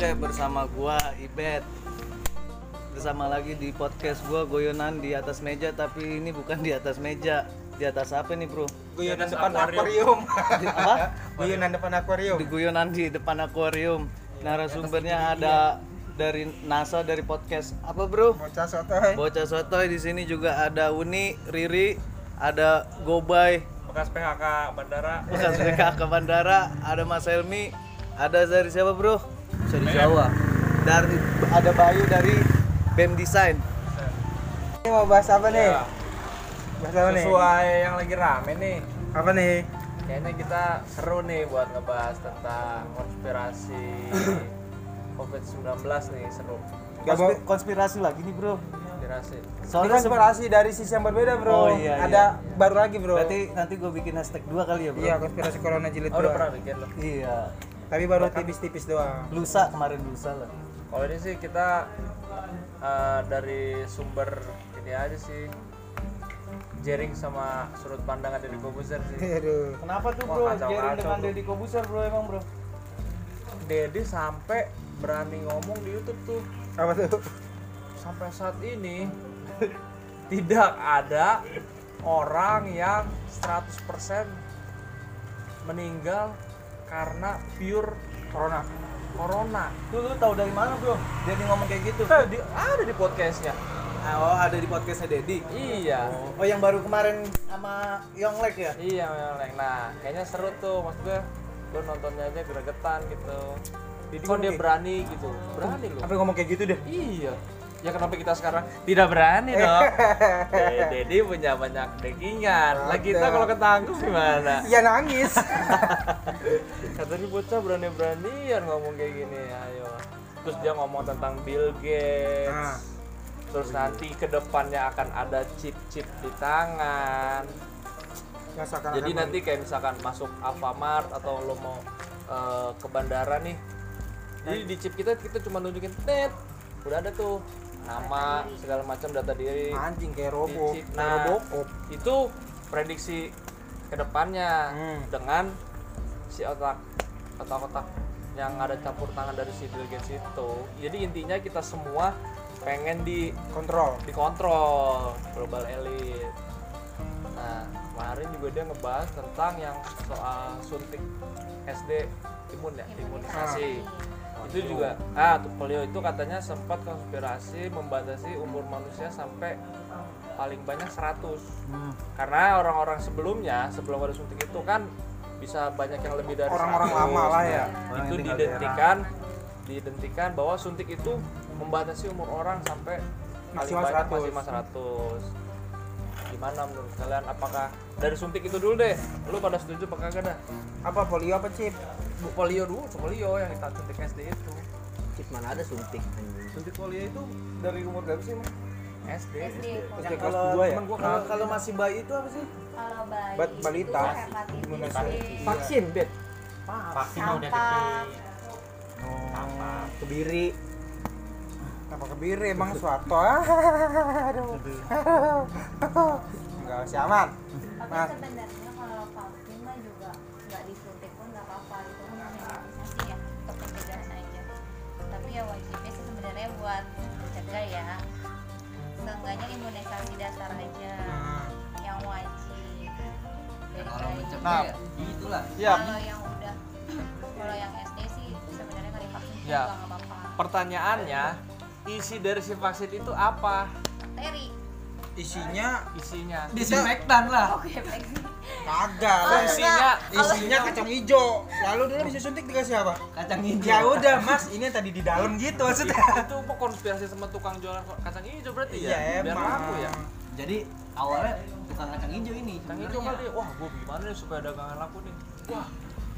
Oke, bersama gua Ibet. Bersama lagi di podcast gua Goyonan di atas meja tapi ini bukan di atas meja. Di atas apa nih, Bro? Guyonan depan akuarium. Di, apa? Guyonan depan akuarium. Di guyonan di depan akuarium. Narasumbernya ada dari NASA dari podcast apa, Bro? Bocah sotoy. Bocah Sotoy di sini juga ada Uni, Riri, ada Gobay, bekas PHK bandara bekas PK ke bandara, ada Mas Helmi, ada dari siapa, Bro? Bisa di Jawa Dari ada Bayu dari BEM Design. Ini mau bahas apa nih? Ya, Bahas apa nih? sesuai yang lagi rame nih Apa nih? kayaknya kita seru nih buat ngebahas tentang konspirasi COVID-19 nih seru Gak mau. Konspi- konspirasi lagi nih, Bro. konspirasi Soalnya se- konspirasi dari sisi yang berbeda, Bro. Oh, iya, Ada baru lagi, Bro. berarti nanti gue bikin hashtag dua kali ya, Bro. Iya, konspirasi corona jilid oh udah dua. pernah bikin lo Iya. Tapi baru tipis-tipis doang. Lusa kemarin lusa lah. kalau ini sih kita eh, dari sumber ini aja sih jaring sama sudut pandangan dari Kobuzer sih Aduh. Kenapa tuh, Wah, Bro? kacau, Jaring kacau, dengan Bro. Deddy Kobuser, Bro, emang, Bro. Dedi sampai berani ngomong di YouTube tuh Apa tuh? sampai saat ini tidak ada orang yang 100% meninggal karena pure Corona. corona. Tuh lu tahu dari mana, Bro? Deddy ngomong kayak gitu. Eh, di- ada di podcastnya. Oh, ada di podcastnya Deddy. Iya. Oh, yang baru kemarin sama Yonglek ya? Iya, Melek. Nah, kayaknya seru tuh maksud gue. Gue nontonnya aja gregetan gitu. Jadi Kok dia berani gitu? Berani loh. Sampai ngomong kayak gitu deh. Iya. Ya kenapa kita sekarang tidak berani dong? Dedi punya banyak backingan. Lah kita Ada. kalau ketangkep gimana? Iya nangis. Katanya bocah berani-beranian ngomong kayak gini. Ayo. Terus dia ngomong tentang Bill Gates. Nah. Terus nanti ke depannya akan ada chip-chip di tangan. Seakan-akan Jadi nanti kayak misalkan masuk Alfamart atau lo mau eh, ke bandara nih. Jadi di chip kita kita cuma nunjukin tet. Udah ada tuh nama segala macam data diri. anjing kayak robo. Nah, Robocop. itu prediksi ke depannya Hmm. dengan si otak otak-otak yang ada campur tangan dari si Bill Gates itu. Jadi intinya kita semua pengen di Kontrol. dikontrol global elite. Nah kemarin juga dia ngebahas tentang yang soal suntik SD imun ya imunisasi itu juga ah tuh polio itu katanya sempat konspirasi membatasi umur manusia sampai paling banyak 100 Hmm. karena orang-orang sebelumnya sebelum ada suntik itu kan bisa banyak yang lebih dari Orang-orang 100. lama lah ya. Orang itu didentikan didentikan bahwa suntik itu membatasi umur orang sampai paling Maksimal banyak 100. maksimal 100 gimana menurut kalian apakah dari suntik itu dulu deh lu pada setuju apa kagak dah Apa polio apa chip? Bu, polio dulu polio yang kita suntik SD itu Cip mana ada suntik anjing. Suntik polio itu dari umur berapa sih, Mas? SD SD SD kelas Kalau 2 ya? Kalau, kalau masih bayi itu apa sih? kalau bayi Bat- balita. Imunisasi. Vaksin bet campak Oh. Kebiri. Apa kebiri emang suatu? Aduh. Enggak sih aman. tapi Mas. sebenarnya kalau vaksin mah juga nggak disuntik pun nggak apa-apa itu kan namanya imunisasi ya untuk pencegahan aja tapi ya wajibnya sih sebenarnya buat mencegah ya seenggaknya imunisasi dasar aja yang wajib dari bayi Nah, itulah. ya kalau yang udah kalau yang SD sih sebenarnya nggak divaksin juga Ya. nggak apa-apa pertanyaannya isi dari si vaksin itu apa bakteri Isinya isinya Disinfektan lah. oke baik kagak. Oh, Fungsinya Isinya kacang hijau. Lalu dia bisa suntik dikasih apa? Kacang hijau. Ya udah Mas, ini yang tadi di dalam gitu maksudnya. itu kok konspirasi sama tukang jualan kacang hijau berarti Iya ya biar laku ya Jadi awalnya tukang kacang hijau ini. kacang hijau kali wah gua gimana nih supaya dagangan laku nih wah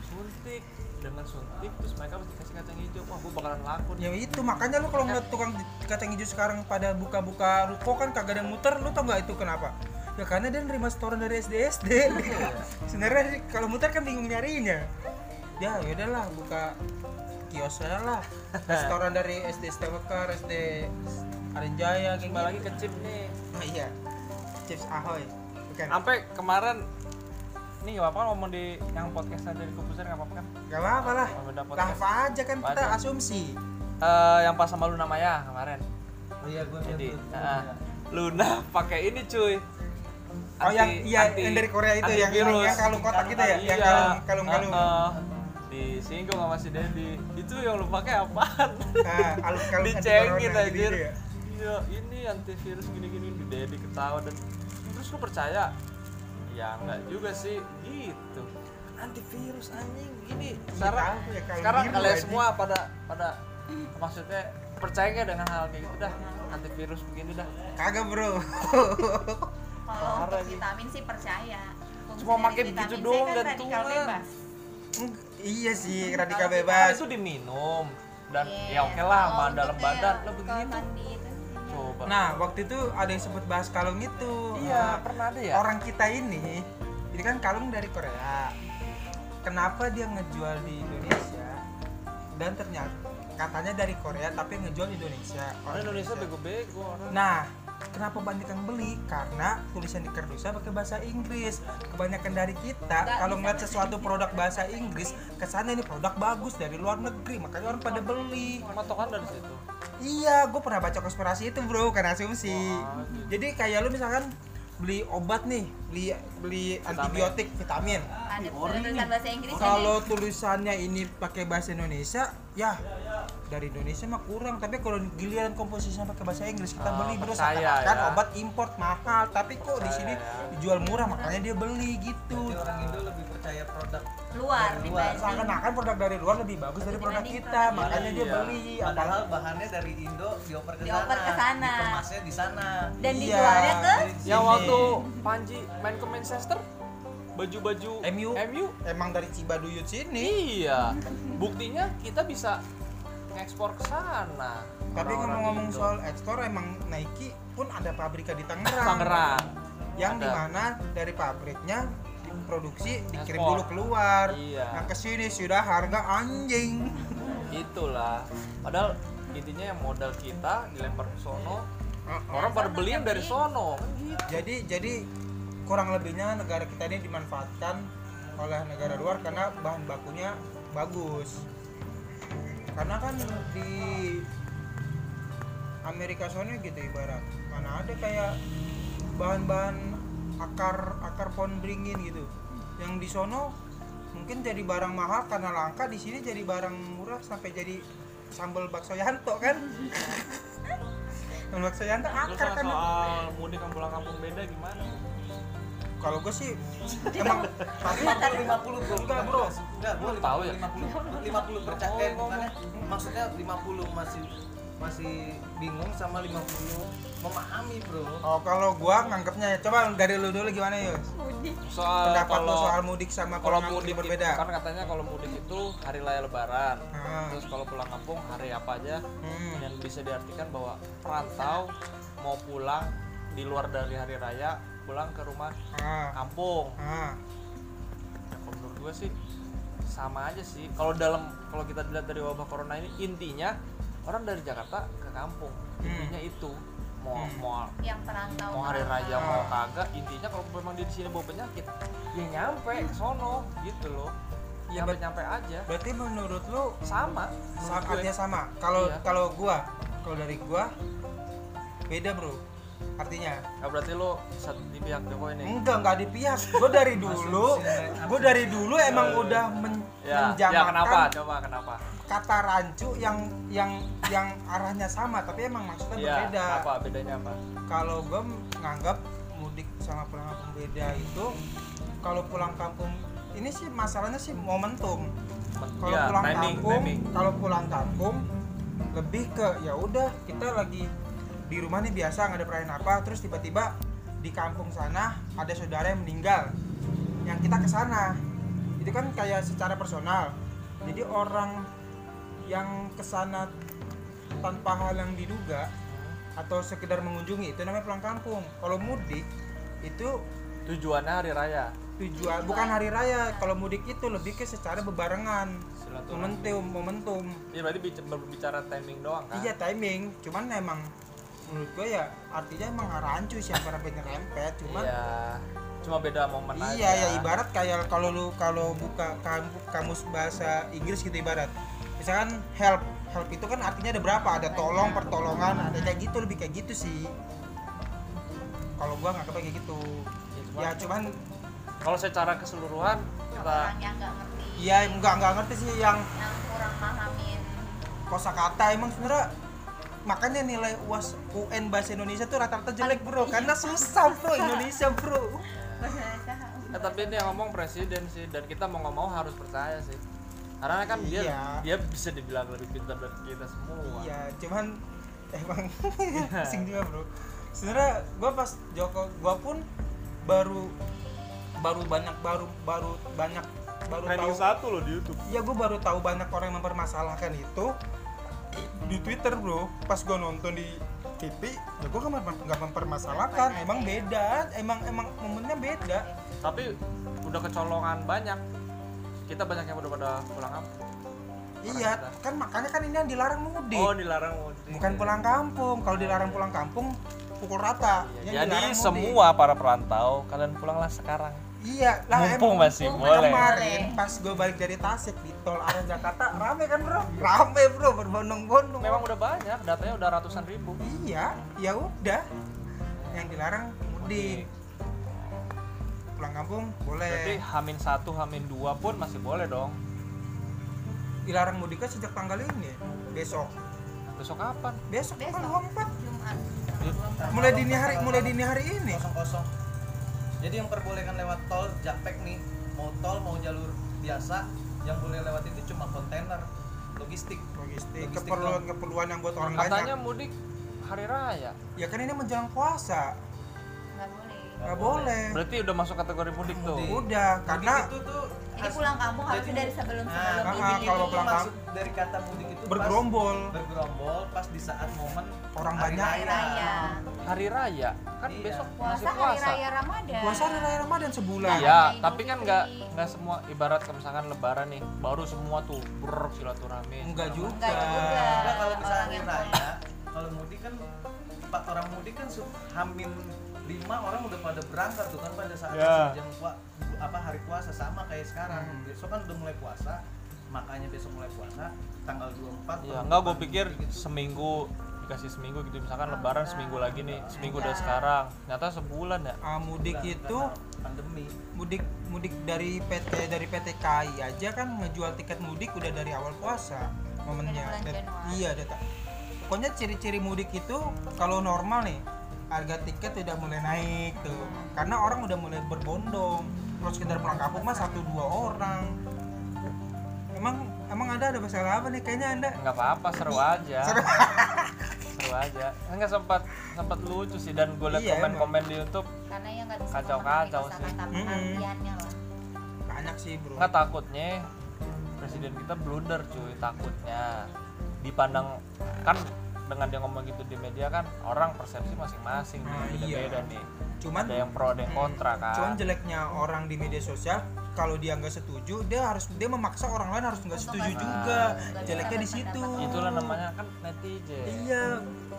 suntik dengan suntik terus mereka mesti kasih kacang hijau wah gua bakalan laku Ya itu makanya lu kalau ngeliat tukang kacang hijau sekarang pada buka-buka ruko kan kagak ada yang muter, lu tau nggak itu kenapa? Ya karena dia nerima setoran dari SD SD. Sebenarnya kalau muter kan bingung nyarinya. Ya yaudahlah buka kios aja lah. Setoran dari SD Stewekar, SD Arenjaya kayak kembali lagi gitu. ke chip nih Oh iya. Chips Ahoy. Bukan. sampai kemarin ini gak apa-apa ngomong di yang podcast aja di kubusan gak apa-apa kan Gak apa-apa lah. Apa aja kan kita asumsi. Eh, yang pas sama Luna Maya kemarin Oh iya gue jadi ah, Luna pakai ini cuy Oh yang Anti- iya anti- yang dari Korea itu yang, yang, antivirus. yang kalung kotak gitu ya, yang Iya. kalung kalung kalung. Ah, ah. disinggung sama si Dedi itu yang lu pakai apaan Nah, kalung kalung anti dicengin corona anjir gitu ya. iya ini antivirus gini-gini di Dedi ketawa dan terus lu percaya ya enggak juga sih. Gitu. Antivirus anjing. Ini sekarang tahu ya, kalau sekarang kalian semua pada pada maksudnya percaya nggak dengan hal kayak gitu dah? Antivirus begini dah. Kagak bro. kalau untuk vitamin sih percaya. Fungsi Cuma makin gitu doang, kan gantungan. bebas. Iya sih radikal Kan bebas. itu diminum dan Iya, ya oke lah untuk dalam badan lo begitu mandi coba Nah waktu itu ada yang sebut bahas kalung itu. iya Nah, pernah ada ya Orang kita ini, ini kan kalung dari Korea. Kenapa dia ngejual di Indonesia? Dan ternyata katanya dari Korea tapi ngejual di Indonesia. orang Indonesia bego-bego Nah, kenapa banyak yang beli? Karena tulisan di kardusnya pakai bahasa Inggris. Kebanyakan dari kita Nggak kalau ngeliat sesuatu produk bahasa Inggris, kesannya ini produk bagus dari luar negeri, makanya orang pada beli. matokan dari situ Iya, gue pernah baca konspirasi itu bro, kan asumsi. Wah, gitu. Jadi kayak lu misalkan beli obat nih, beli beli antibiotik, vitamin. Ada tulisan bahasa Inggris Kalau tulisannya ini pakai bahasa Indonesia, ya dari Indonesia mah kurang. Tapi kalau giliran komposisinya pakai bahasa Inggris kita Oh, beli bro. percaya Seakan-akan ya. obat import mahal, tapi kok di sini ya. dijual murah, makanya dia beli gitu. Berarti orang Indo lebih percaya produk luar dari luar. Seakan-akan produk dari luar lebih bagus dari produk kita, produk makanya dia Iya. beli. Padahal bahannya dari Indo dioper ke Dioper ke sana. Dikemasnya di sana. dan Iya. dijualnya ke Jadi yang Sini. waktu Panji main ke Manchester baju-baju MU. MU emang dari Cibaduyut sini. iya buktinya kita bisa ngekspor ke sana Tapi ngomong-ngomong Indo. soal ekspor emang Nike pun ada pabriknya di Tangerang. Tangerang Yang Ada. di mana dari pabriknya diproduksi dikirim Ekspor. dulu keluar. Iya. Nah ke sini sudah harga anjing. itulah padahal intinya yang modal kita dilempar ke sono orang pada beliin dari sono kan gitu Jadi jadi kurang lebihnya negara kita ini dimanfaatkan oleh negara luar karena bahan bakunya bagus. Karena kan di Amerika sana gitu ibarat. Mana ada kayak bahan-bahan akar akar pohon beringin gitu. Yang di sono mungkin jadi barang mahal karena langka di sini jadi barang murah sampai jadi sambal bakso yanto kan sambal bakso yanto terus akar yang kan soal mudik pulang kampung beda gimana kalau gue sih emang pasti 50 50 bro. Enggak, bro. Enggak, gua Tahu ya? 50 50 percaya eh, maksudnya 50 masih masih bingung sama 50 memahami, Bro. oh kalau gua nganggapnya coba dari lu dulu gimana Yus? Soal pendapat lu kalau soal mudik sama kalau pulang kampung mudik berbeda? kan katanya kalau mudik itu hari raya lebaran. Ah. terus kalau pulang kampung hari apa aja? Hmm. yang bisa diartikan bahwa perantau mau pulang di luar dari hari raya pulang ke rumah ah kampung. Ah ya, kalau menurut gue sih sama aja sih. Kalau dalam kalau kita dilihat dari wabah corona ini intinya orang dari Jakarta ke kampung intinya itu. Mau Hmm. mau yang perantau mau hari raya mau kagak intinya kalau memang dia di sini bawa penyakit ya nyampe ke sono gitu loh. Ya, nyampe nyampe aja. berarti menurut lu sama. menurut saat gue. artinya sama. Kalau Iya. kalau gua kalau dari gua beda bro. Artinya? Nah, berarti lo satu di pihak Jokowi nih? Enggak enggak di pihak. Gua dari dulu gua dari dulu emang udah men- ya ya menjamakkan kenapa? Coba kenapa kata rancu yang yang yang arahnya sama tapi emang maksudnya Iya, berbeda. apa bedanya apa? Kalau gue nganggap mudik sama pulang kampung beda itu kalau pulang kampung ini sih masalahnya sih momentum. Kalau Iya, pulang timing, kampung kalau pulang kampung lebih ke ya udah kita lagi di rumah nih biasa nggak ada perayaan apa terus tiba-tiba di kampung sana ada saudara yang meninggal yang kita ke sana. Itu kan kayak secara personal. Jadi orang yang ke sana tanpa hal yang diduga atau sekedar mengunjungi itu namanya pulang kampung. Kalau mudik itu tujuannya hari raya? Tujuan bukan hari raya kalau mudik itu lebih ke secara bebarengan. Momentum momentum. Iya berarti bic- berbicara timing doang kan? Iya timing. Cuman emang menurut gue ya artinya emang rancu siapa sampai nyerempet. Cuman Iya. cuma beda momen aja. Iya ya ibarat kayak kalau lu kalau buka kam- kamus bahasa Inggris gitu ibarat. Misalkan help, help itu kan artinya ada berapa? Ada tolong, pertolongan, ada kayak gitu lebih kayak gitu sih. Kalau gua nggak kayak gitu. Ya, Ya cuman kalau secara keseluruhan kita orang yang nggak ngerti. Ya nggak nggak ngerti sih yang yang kurang pahamin kosakata emang sebenarnya makanya nilai UAS UN bahasa Indonesia tuh rata-rata jelek bro. karena susah bro Indonesia bro. Eh, tapi ini yang ngomong presiden sih dan kita mau nggak mau harus percaya sih karena kan dia Iya. dia bisa dibilang lebih pintar dari kita semua Iya, cuman emang pusing juga bro. Sebenarnya gua pas Joko, gua pun baru baru banyak baru baru banyak baru tahu. satu loh di YouTube Iya, gua baru tahu banyak orang yang mempermasalahkan itu di Twitter bro. Pas gua nonton di TV, ya gua nggak memper- nggak mempermasalahkan. Emang beda, emang emang momennya beda. tapi udah kecolongan banyak kita banyak yang udah pada pulang kampung Iya, kan makanya kan ini yang dilarang mudik. oh dilarang mudik Bukan pulang kampung. Kalau dilarang pulang kampung pukul rata. Yang jadi dilarang mudik. semua para perantau kalian pulanglah sekarang Iya, lah Mumpung emang masih boleh. kemarin pas gue balik dari Tasik di tol arah Jakarta rame kan bro? Rame bro, berbondong-bondong. memang udah banyak datanya udah ratusan ribu Iya, ya udah. Yang dilarang mudik. Pulang kampung berarti boleh. hamin satu hamin dua pun masih boleh dong. Dilarang mudiknya sejak tanggal ini, besok. besok kapan? Besok besok. tanggal 24. Jumat. Mulai dini hari, mulai dini hari ini. kosong kosong jadi yang perbolehkan lewat tol Japek nih. Mau tol mau jalur biasa yang boleh lewat itu cuma kontainer. Logistik. Logistik, Logistik keperluan keperluan yang buat orang katanya banyak. mudik hari raya. Ya kan ini menjelang puasa, nggak boleh. berarti udah masuk kategori mudik tuh Mudik. Udah, karena Mudik itu tuh jadi pulang kampung harusnya dari sebelum Nah, sebelum ah, izin kalau ini. pulang maksud dari kata mudik itu pas- bergerombol bergerombol pas di saat momen orang hari banyak. hari raya hari raya kan Iya. besok puasa masih hari puasa raya ramadan Puasa hari raya Ramadan sebulan. Iya, Idul tapi kan nggak nggak semua ibarat misalkan lebaran nih, baru semua tuh ber silaturahmi. Enggak juga. Enggak juga. Nah, kalau misalnya hari raya, kalau mudik kan empat orang mudik kan hamin lima orang udah pada berangkat tuh kan pada saat Ya. jam apa hari puasa sama kayak sekarang. Hmm. Besok kan udah mulai puasa, makanya besok mulai puasa tanggal 24 Ya, enggak gue 24 pikir gitu. seminggu dikasih seminggu gitu misalkan Ah, lebaran enggak. seminggu lagi nih, seminggu Enggak. udah sekarang. Ternyata sebulan ya. Ah, mudik Enggak, itu pandemi. mudik mudik dari PT dari PT KAI aja kan ngejual tiket mudik udah dari awal puasa momennya. Iya data. Pokoknya ciri-ciri mudik itu kalau normal nih harga tiket udah mulai naik tuh. Karena orang udah mulai berbondong. Kalau sekedar pulang kampung mah satu dua orang. Emang emang ada ada masalah apa nih? Kayaknya anda Enggak apa-apa, seru aja. Seru. seru aja. Enggak sempat sempat lucu sih. Dan gue liat Iya, komen-komen di YouTube karena yang nggak bisa Kacau-kacau sih. lah banyak sih bro. Nggak takutnya presiden kita blunder cuy takutnya. Dipandang kan dengan dia ngomong gitu di media kan orang persepsi masing-masing Nah, beda-beda iya. nih. Cuman ada yang pro ada yang kontra kan? cuman jeleknya orang di media sosial kalau dia nggak setuju dia harus dia memaksa orang lain harus nggak setuju nggak juga. Nggak jeleknya di situ. Itulah namanya kan netizen. Iya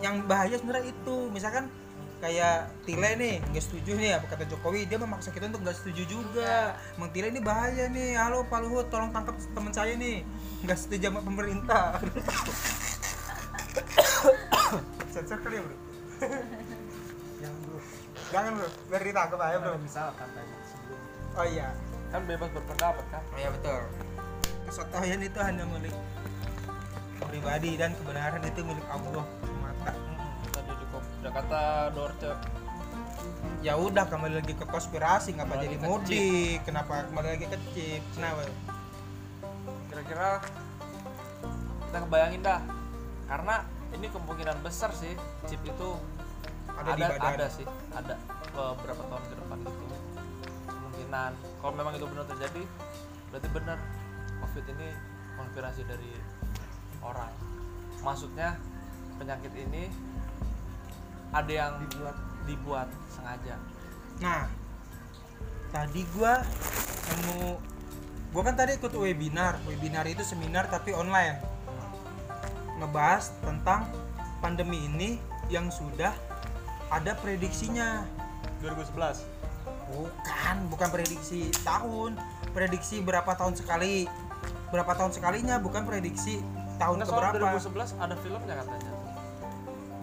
yang bahaya sebenarnya itu. Misalkan kayak Tile nih nggak setuju nih apa kata Jokowi dia memaksa kita untuk nggak setuju juga. Mang Tile ini bahaya nih. Halo Pak Luhut tolong tangkap teman saya nih. Nggak setuju sama pemerintah sensor kali bro jangan bro jangan bro biar ditangkap aja bro misalkan sebelum oh iya kan bebas berpendapat kan Oh iya betul. Kesotoyan itu hanya milik pribadi dan kebenaran itu milik Allah semata. Tadi di kata Dorce Ya udah kembali lagi ke konspirasi Kembali jadi mudik? Kenapa kembali lagi ke chip? Kenapa? kira-kira kita kebayangin dah karena ini kemungkinan besar sih chip itu Ada ada di badan. ada sih ada beberapa tahun ke depan itu kemungkinan kalau memang itu benar terjadi berarti benar covid ini konspirasi dari orang maksudnya penyakit ini ada yang dibuat dibuat sengaja Nah, tadi gua nemu gua kan tadi ikut webinar. Webinar itu seminar tapi online. Ngebahas tentang pandemi ini yang sudah ada prediksinya. 2011 bukan bukan prediksi tahun. Prediksi berapa tahun sekali. Berapa tahun sekalinya bukan prediksi tahun Nggak, soal keberapa. 2011 ada filmnya katanya?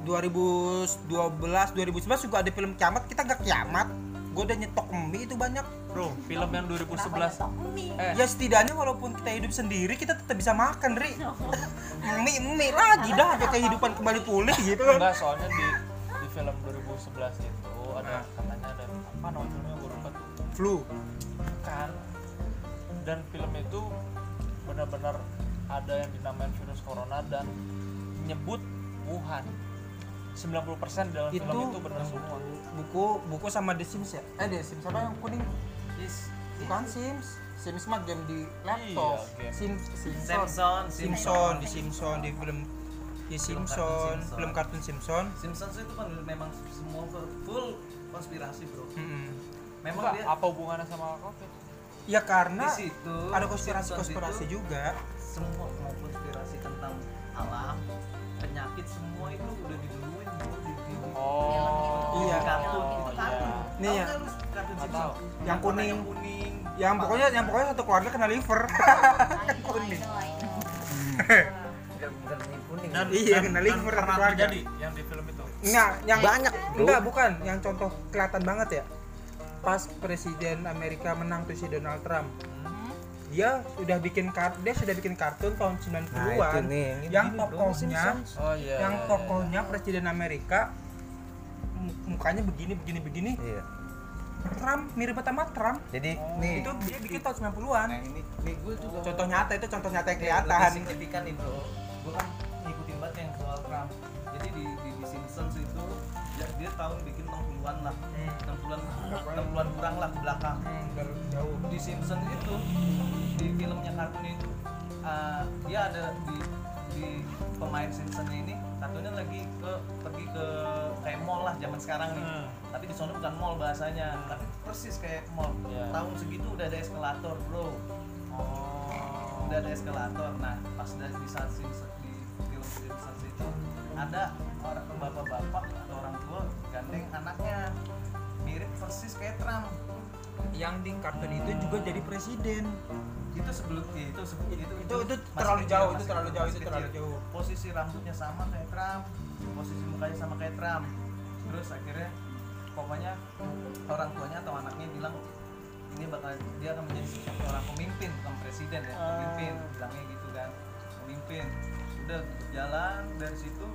2012 2011 juga ada film kiamat. Kita gak kiamat. Gue udah nyetok mie itu banyak. Bro film yang 2011 eh. Ya setidaknya walaupun kita hidup sendiri kita tetap bisa makan ri mie mie lagi dah sampai kehidupan kembali pulih gitu kan. Enggak soalnya di di film 2011 itu ada katanya ada apa namanya gue lupa tuh flu. Kan. Dan film itu benar-benar ada yang dinamain virus corona dan nyebut Wuhan. 90% dalam film Itu- itu benar semua. buku buku sama The Sims ya? Eh The Sims. Apa yang kuning? Bukan Sims Sims mah game di laptop. Iya, game. Sims Simpson. Simpson Simpson. Di Simpson di film di Film Simpson kartun Simpson. film kartun Simpson. Simpsons itu kan memang semua full konspirasi bro. Memang Enggak, dia apa hubungannya sama covid? Ya karena di situ ada konspirasi Simpsons konspirasi itu juga. semua mau konspirasi tentang alam penyakit semua itu udah diduluin di, di, di- oh. Iya. di kartun Nih ya. tahu. Yang kuning. yang kuning yang pokoknya yang pokoknya satu keluarga kena liver kuning dan Iya, kena liver pernah keluarga. terjadi yang di film itu Enggak, yang Banyak. Enggak, bukan. Yang contoh kelihatan banget ya. Pas Presiden Amerika menang tuh si Donald Trump. Dia sudah bikin kart dia sudah bikin kartun tahun 90-an. Nah, nih, yang yang tokohnya oh iya yang iya, tokohnya Presiden Amerika mukanya begini begini begini. Iya. Trump mirip banget sama Trump. Jadi Oh. nih Itu dia bikin tahun 90-an. nah ini nih gue juga Contoh nyata itu contoh nyata yang lebih kelihatan. signifikan nih bro gue kan ngikutin banget yang soal Trump jadi di, di, di Simpsons itu ya, dia tahun bikin 60-an lah Hmm. 60-an 60-an kurang lah ke belakang Hmm, jauh. di Simpsons itu di filmnya kartun itu uh, dia ada di di pemain Simpsons ini kartunya lagi ke pergi ke kayak mall lah zaman sekarang nih. Hmm. tapi di sana bukan mall bahasanya tapi persis kayak mall. Iya. tahun segitu udah ada eskalator bro. Oh. Udah ada eskalator. Nah pas dari di saat Simpsons di film Simpsons itu ada orang bapak-bapak atau orang tua gandeng anaknya. Mirip persis kayak Trump. Yang di kartun itu juga jadi presiden. Itu sebelum ya, itu sebelum itu Itu itu masih terlalu kecil, jauh, itu terlalu jauh, itu terlalu jauh. posisi rambutnya sama kayak Trump posisi mukanya sama kayak Trump. Terus akhirnya pokoknya orang tuanya atau anaknya bilang ini bakal dia akan menjadi seorang pemimpin bukan presiden ya pemimpin bilangnya gitu kan pemimpin. Udah berjalan dari situ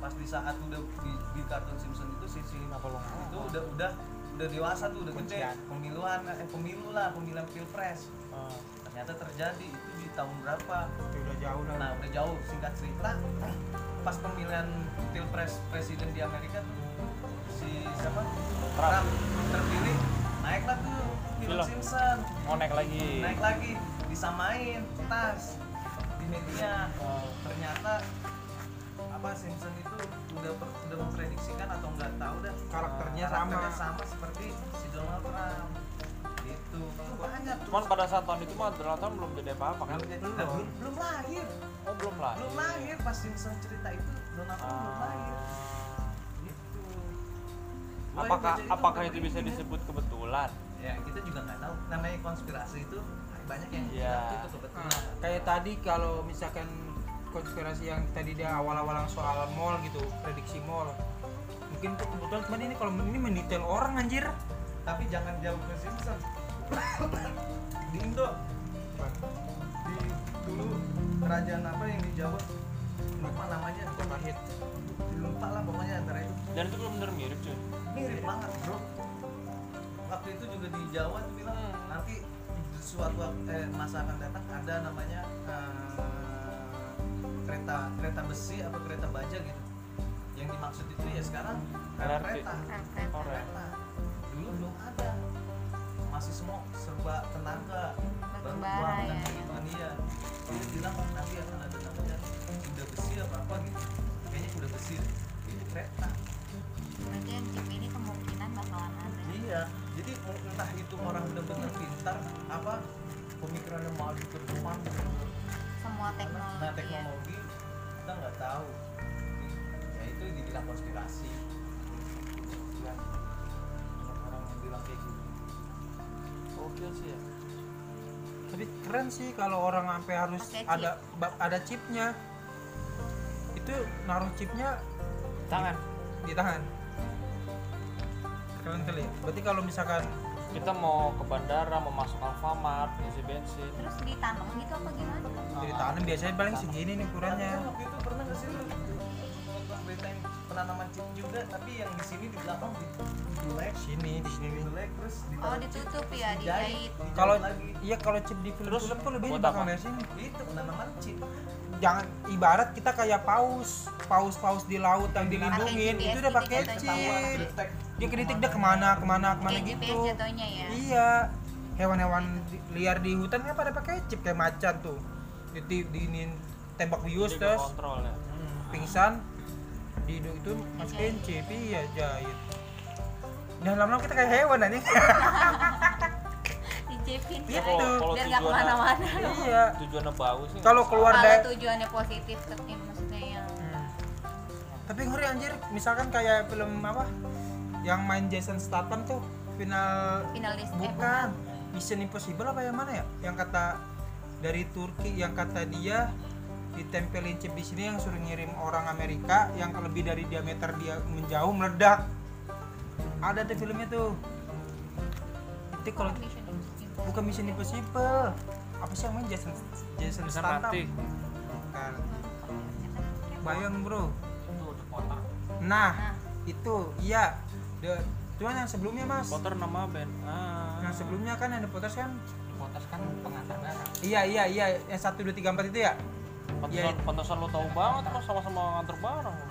pas di saat udah di, di kartun Simpson itu si, si itu udah udah udah dewasa tuh udah gede. Pemiluan eh pemilu lah pemilihan pilpres. Ah. Ternyata terjadi itu di tahun berapa Itu udah jauh dah. nah udah jauh singkat cerita pas pemilihan pilpres presiden di Amerika tuh si siapa Trump terpilih naiklah tuh film Film. Simpson mau naik lagi naik lagi disamain tas di media Ah. ternyata apa Simpson itu udah per- udah memprediksikan atau nggak tahu dah Karakternya sama. karakternya sama seperti si Donald Trump gitu Itu banyak. Tuh. cuman pada saat tahun itu mah Donald Trump belum jadi apa-apa kan? Belum, belum belum. Lahir. Oh belum lah belum lahir. Pas Simpson cerita itu Donald Trump belum lahir. Gitu. Apakah itu apakah itu bisa disebut kebetulan? Ya kita juga nggak tahu. Namanya konspirasi itu banyak yang bilang itu kebetulan. Nah, kayak tadi kalau misalkan konspirasi yang tadi dia awal-awal soal mall gitu, prediksi mall. Mungkin itu kebetulan cuman ini kalau ini mendetail orang anjir. tapi jangan jauh ke Simpson di Indo di dulu kerajaan apa yang di Jawa? Lupa namanya Majapahit. lupa lah pokoknya antara itu. Dan itu belum benar mirip cuy. Mirip banget bro waktu itu juga di Jawa tuh bilang nanti suatu eh, masa akan datang ada namanya eh, kereta kereta besi apa kereta baja gitu. Yang dimaksud itu ya sekarang kereta. Rel. kereta. Ada masih semua serba tenaga. Baru bara, uang dan ya, iya dia bilang nanti akan ada namanya kuda besi apa apa gitu. Kayaknya kuda besi ini kereta. Berarti yang chip ini kemungkinan bakalan ada. Iya. Jadi entah itu orang benar-benar pintar apa pemikirannya maju ke depan semua teknologi, nah ya. teknologi kita nggak tahu. Ya itu dibilang konspirasi. Ya orang yang bilang kayak gitu gokil sih ya. Tapi keren sih kalau orang sampai harus chip. ada ada chipnya. Itu naruh chipnya tangan. Di tangan. Keren kali. Ya berarti kalau misalkan kita mau ke bandara mau masuk Alfamart isi bensin. Terus ditanam gitu apa gimana? Di tangan biasanya paling segini nih ukurannya waktu itu pernah nggak sih penanaman chip juga tapi yang di sini di belakang di jelek sini di sini. nih jelek terus oh ditutup ya dijahit. kalau lagi. iya kalau chip di Terus, film-film tuh lebih di belakang dari sini. Itu penanaman chip jangan ibarat kita kayak paus paus paus di laut yang dilindungin GPS itu udah gitu pakai jatuhnya. chip detek dia kedetek dia ke mana ke mana ke mana gitu. GPS jatuhnya ya? Iya. Hewan-hewan liar di hutan kan pada pakai chip kayak macan tuh. Di, di, tembak bius terus. kontrol ya. Pingsan di hidung itu masukin chip iya jahit Jangan lama-lama kita kayak hewan anjing. dijepin Itu. kalau kalau biar nggak tujuannya ke mana-mana iya. tujuannya bagus sih Kalau keluar kalau dari tujuannya positif tapi maksudnya yang Hmm. Tapi ngeri anjir, misalkan kayak film apa? Yang main Jason Statham tuh final finalis eh, bukan Mission Impossible apa yang mana ya? Yang kata dari Turki yang kata dia ditempelin chip di sini yang suruh ngirim orang Amerika yang lebih dari diameter dia menjauh meledak. Ada tuh filmnya tuh. Itu kalau bukan Mission Impossible. Apa sih yang main Jason Jason Statham? Bukan. Bayang bro. itu udah kotor Nah, Nah. itu iya. The, cuman yang sebelumnya mas, kotor nama band ah yang sebelumnya kan yang The Potters kan, Potas kan pengantar barang. iya iya iya, yang satu dua tiga empat itu ya. Pantesan, Iya. pantesan lo tahu banget lo sama-sama nganter barang.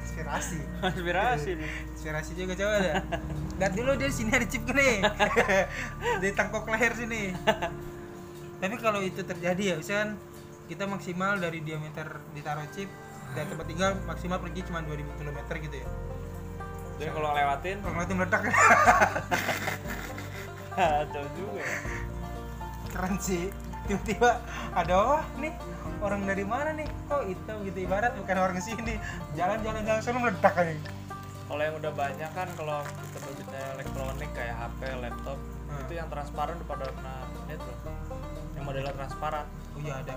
Inspirasi, inspirasi nih inspirasi juga coba ada. Lihat dulu dia sini ada chip nih, di tangkok leher sini. Tapi kalau itu terjadi ya, misalkan kita maksimal dari diameter ditaruh chip dan tempat tinggal maksimal pergi cuma 2000 km gitu ya. jadi kalau ngelewatin Kalau ngeliatin meledak kacau juga ya. keren sih tiba-tiba ada wah nih? Orang dari mana nih? Kok hitam gitu. Ibarat bukan orang sini. Jalan-jalan jalan sana meledak aja. Kalau yang udah banyak kan kalau kita berbicara elektronik kayak HP, laptop Hmm. itu yang transparan udah pada net loh yang modelnya transparan. Oh iya ada.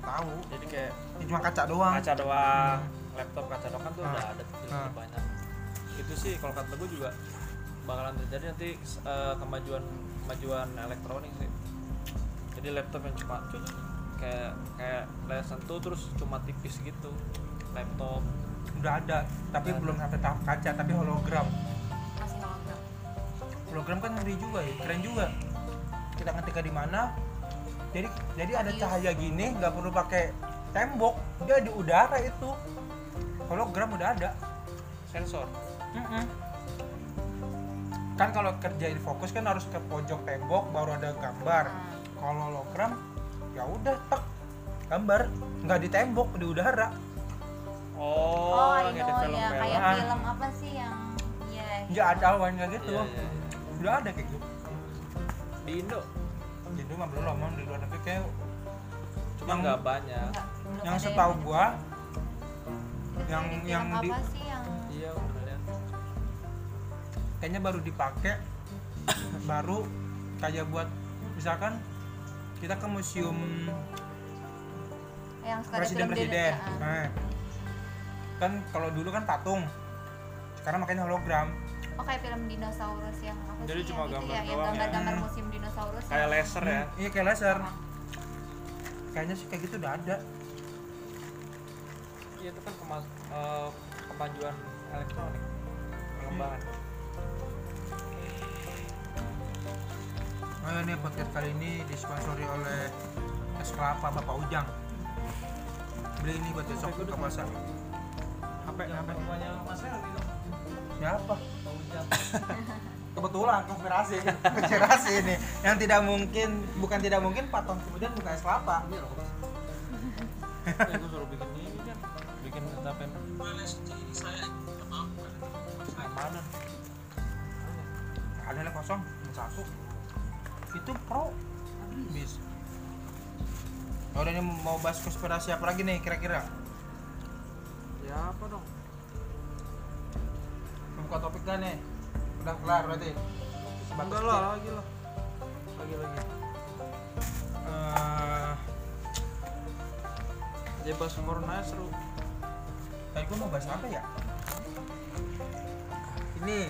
Tahu. Jadi kayak ini cuma kaca doang. Kaca doang. Laptop kaca doang kan tuh Hmm. udah ada tuh Hmm. udah banyak. Itu sih kalau kata gue juga bakalan terjadi nanti eh, kemajuan kemajuan elektronik sih jadi laptop yang cuma kayak kayak layar sentuh terus cuma tipis gitu. Laptop. Udah ada tapi belum sampai tahap kaca tapi hologram. Masih hologram. Hologram kan ngeri juga ya keren juga. Kita ketika di mana? Jadi jadi ada Serius? cahaya gini nggak perlu pakai tembok dia di udara itu. Hologram udah ada. Sensor. Mm-mm. kan kalau kerja di fokus kan harus ke pojok tembok baru ada gambar. Nah, kalau hologram ya udah tek. Gambar. Nggak di tembok di udara. Oh, oh, I kayak di know ya kayak film apa sih yang ya nggak ada awan nggak gitu. Iya, iya, iya. udah ada kayak gitu. Di Indo? Jadi mah belum di luar negeri kayak cuma Yang- nggak banyak. Nggak- belum yang ada setahu gua Terus yang- ada film yang di- apa sih yang iya kayaknya baru dipakai baru kayak buat misalkan kita ke museum yang presiden presiden ah. nah, kan kalau dulu kan patung sekarang makanya hologram. Oh kayak film dinosaurus yang apa Jadi sih cuma yang itu gambar ya yang doang ya? gambar-gambar Hmm. musim dinosaurus kayak yang- laser ya. Hmm, iya kayak laser. Kayaknya sih kayak gitu udah ada. Iya itu kan kemas- eh, kemajuan elektronik pengembangan Oh ini podcast kali ini disponsori oleh es kelapa Bapak Ujang. Beli ini buat besok buka puasa. Yang Helmi dong Siapa? Pak Ujang Kebetulan konspirasi, konspirasi ini. Yang tidak mungkin, bukan tidak mungkin Pak tahun kemudian buka es kelapa. eh gue suruh bikin ini kan bikin etapen keamanan Ada lah kosong, satu itu pro. Habis. Oh, udah ini mau bahas konspirasi apa lagi nih kira-kira? Ya apa dong? Buka topik kan nih. Udah kelar berarti. Sebatas lah lagi lah. Lagi lagi. Uh, ya bahas corona seru. Tadi gua mau bahas apa ya? Ini.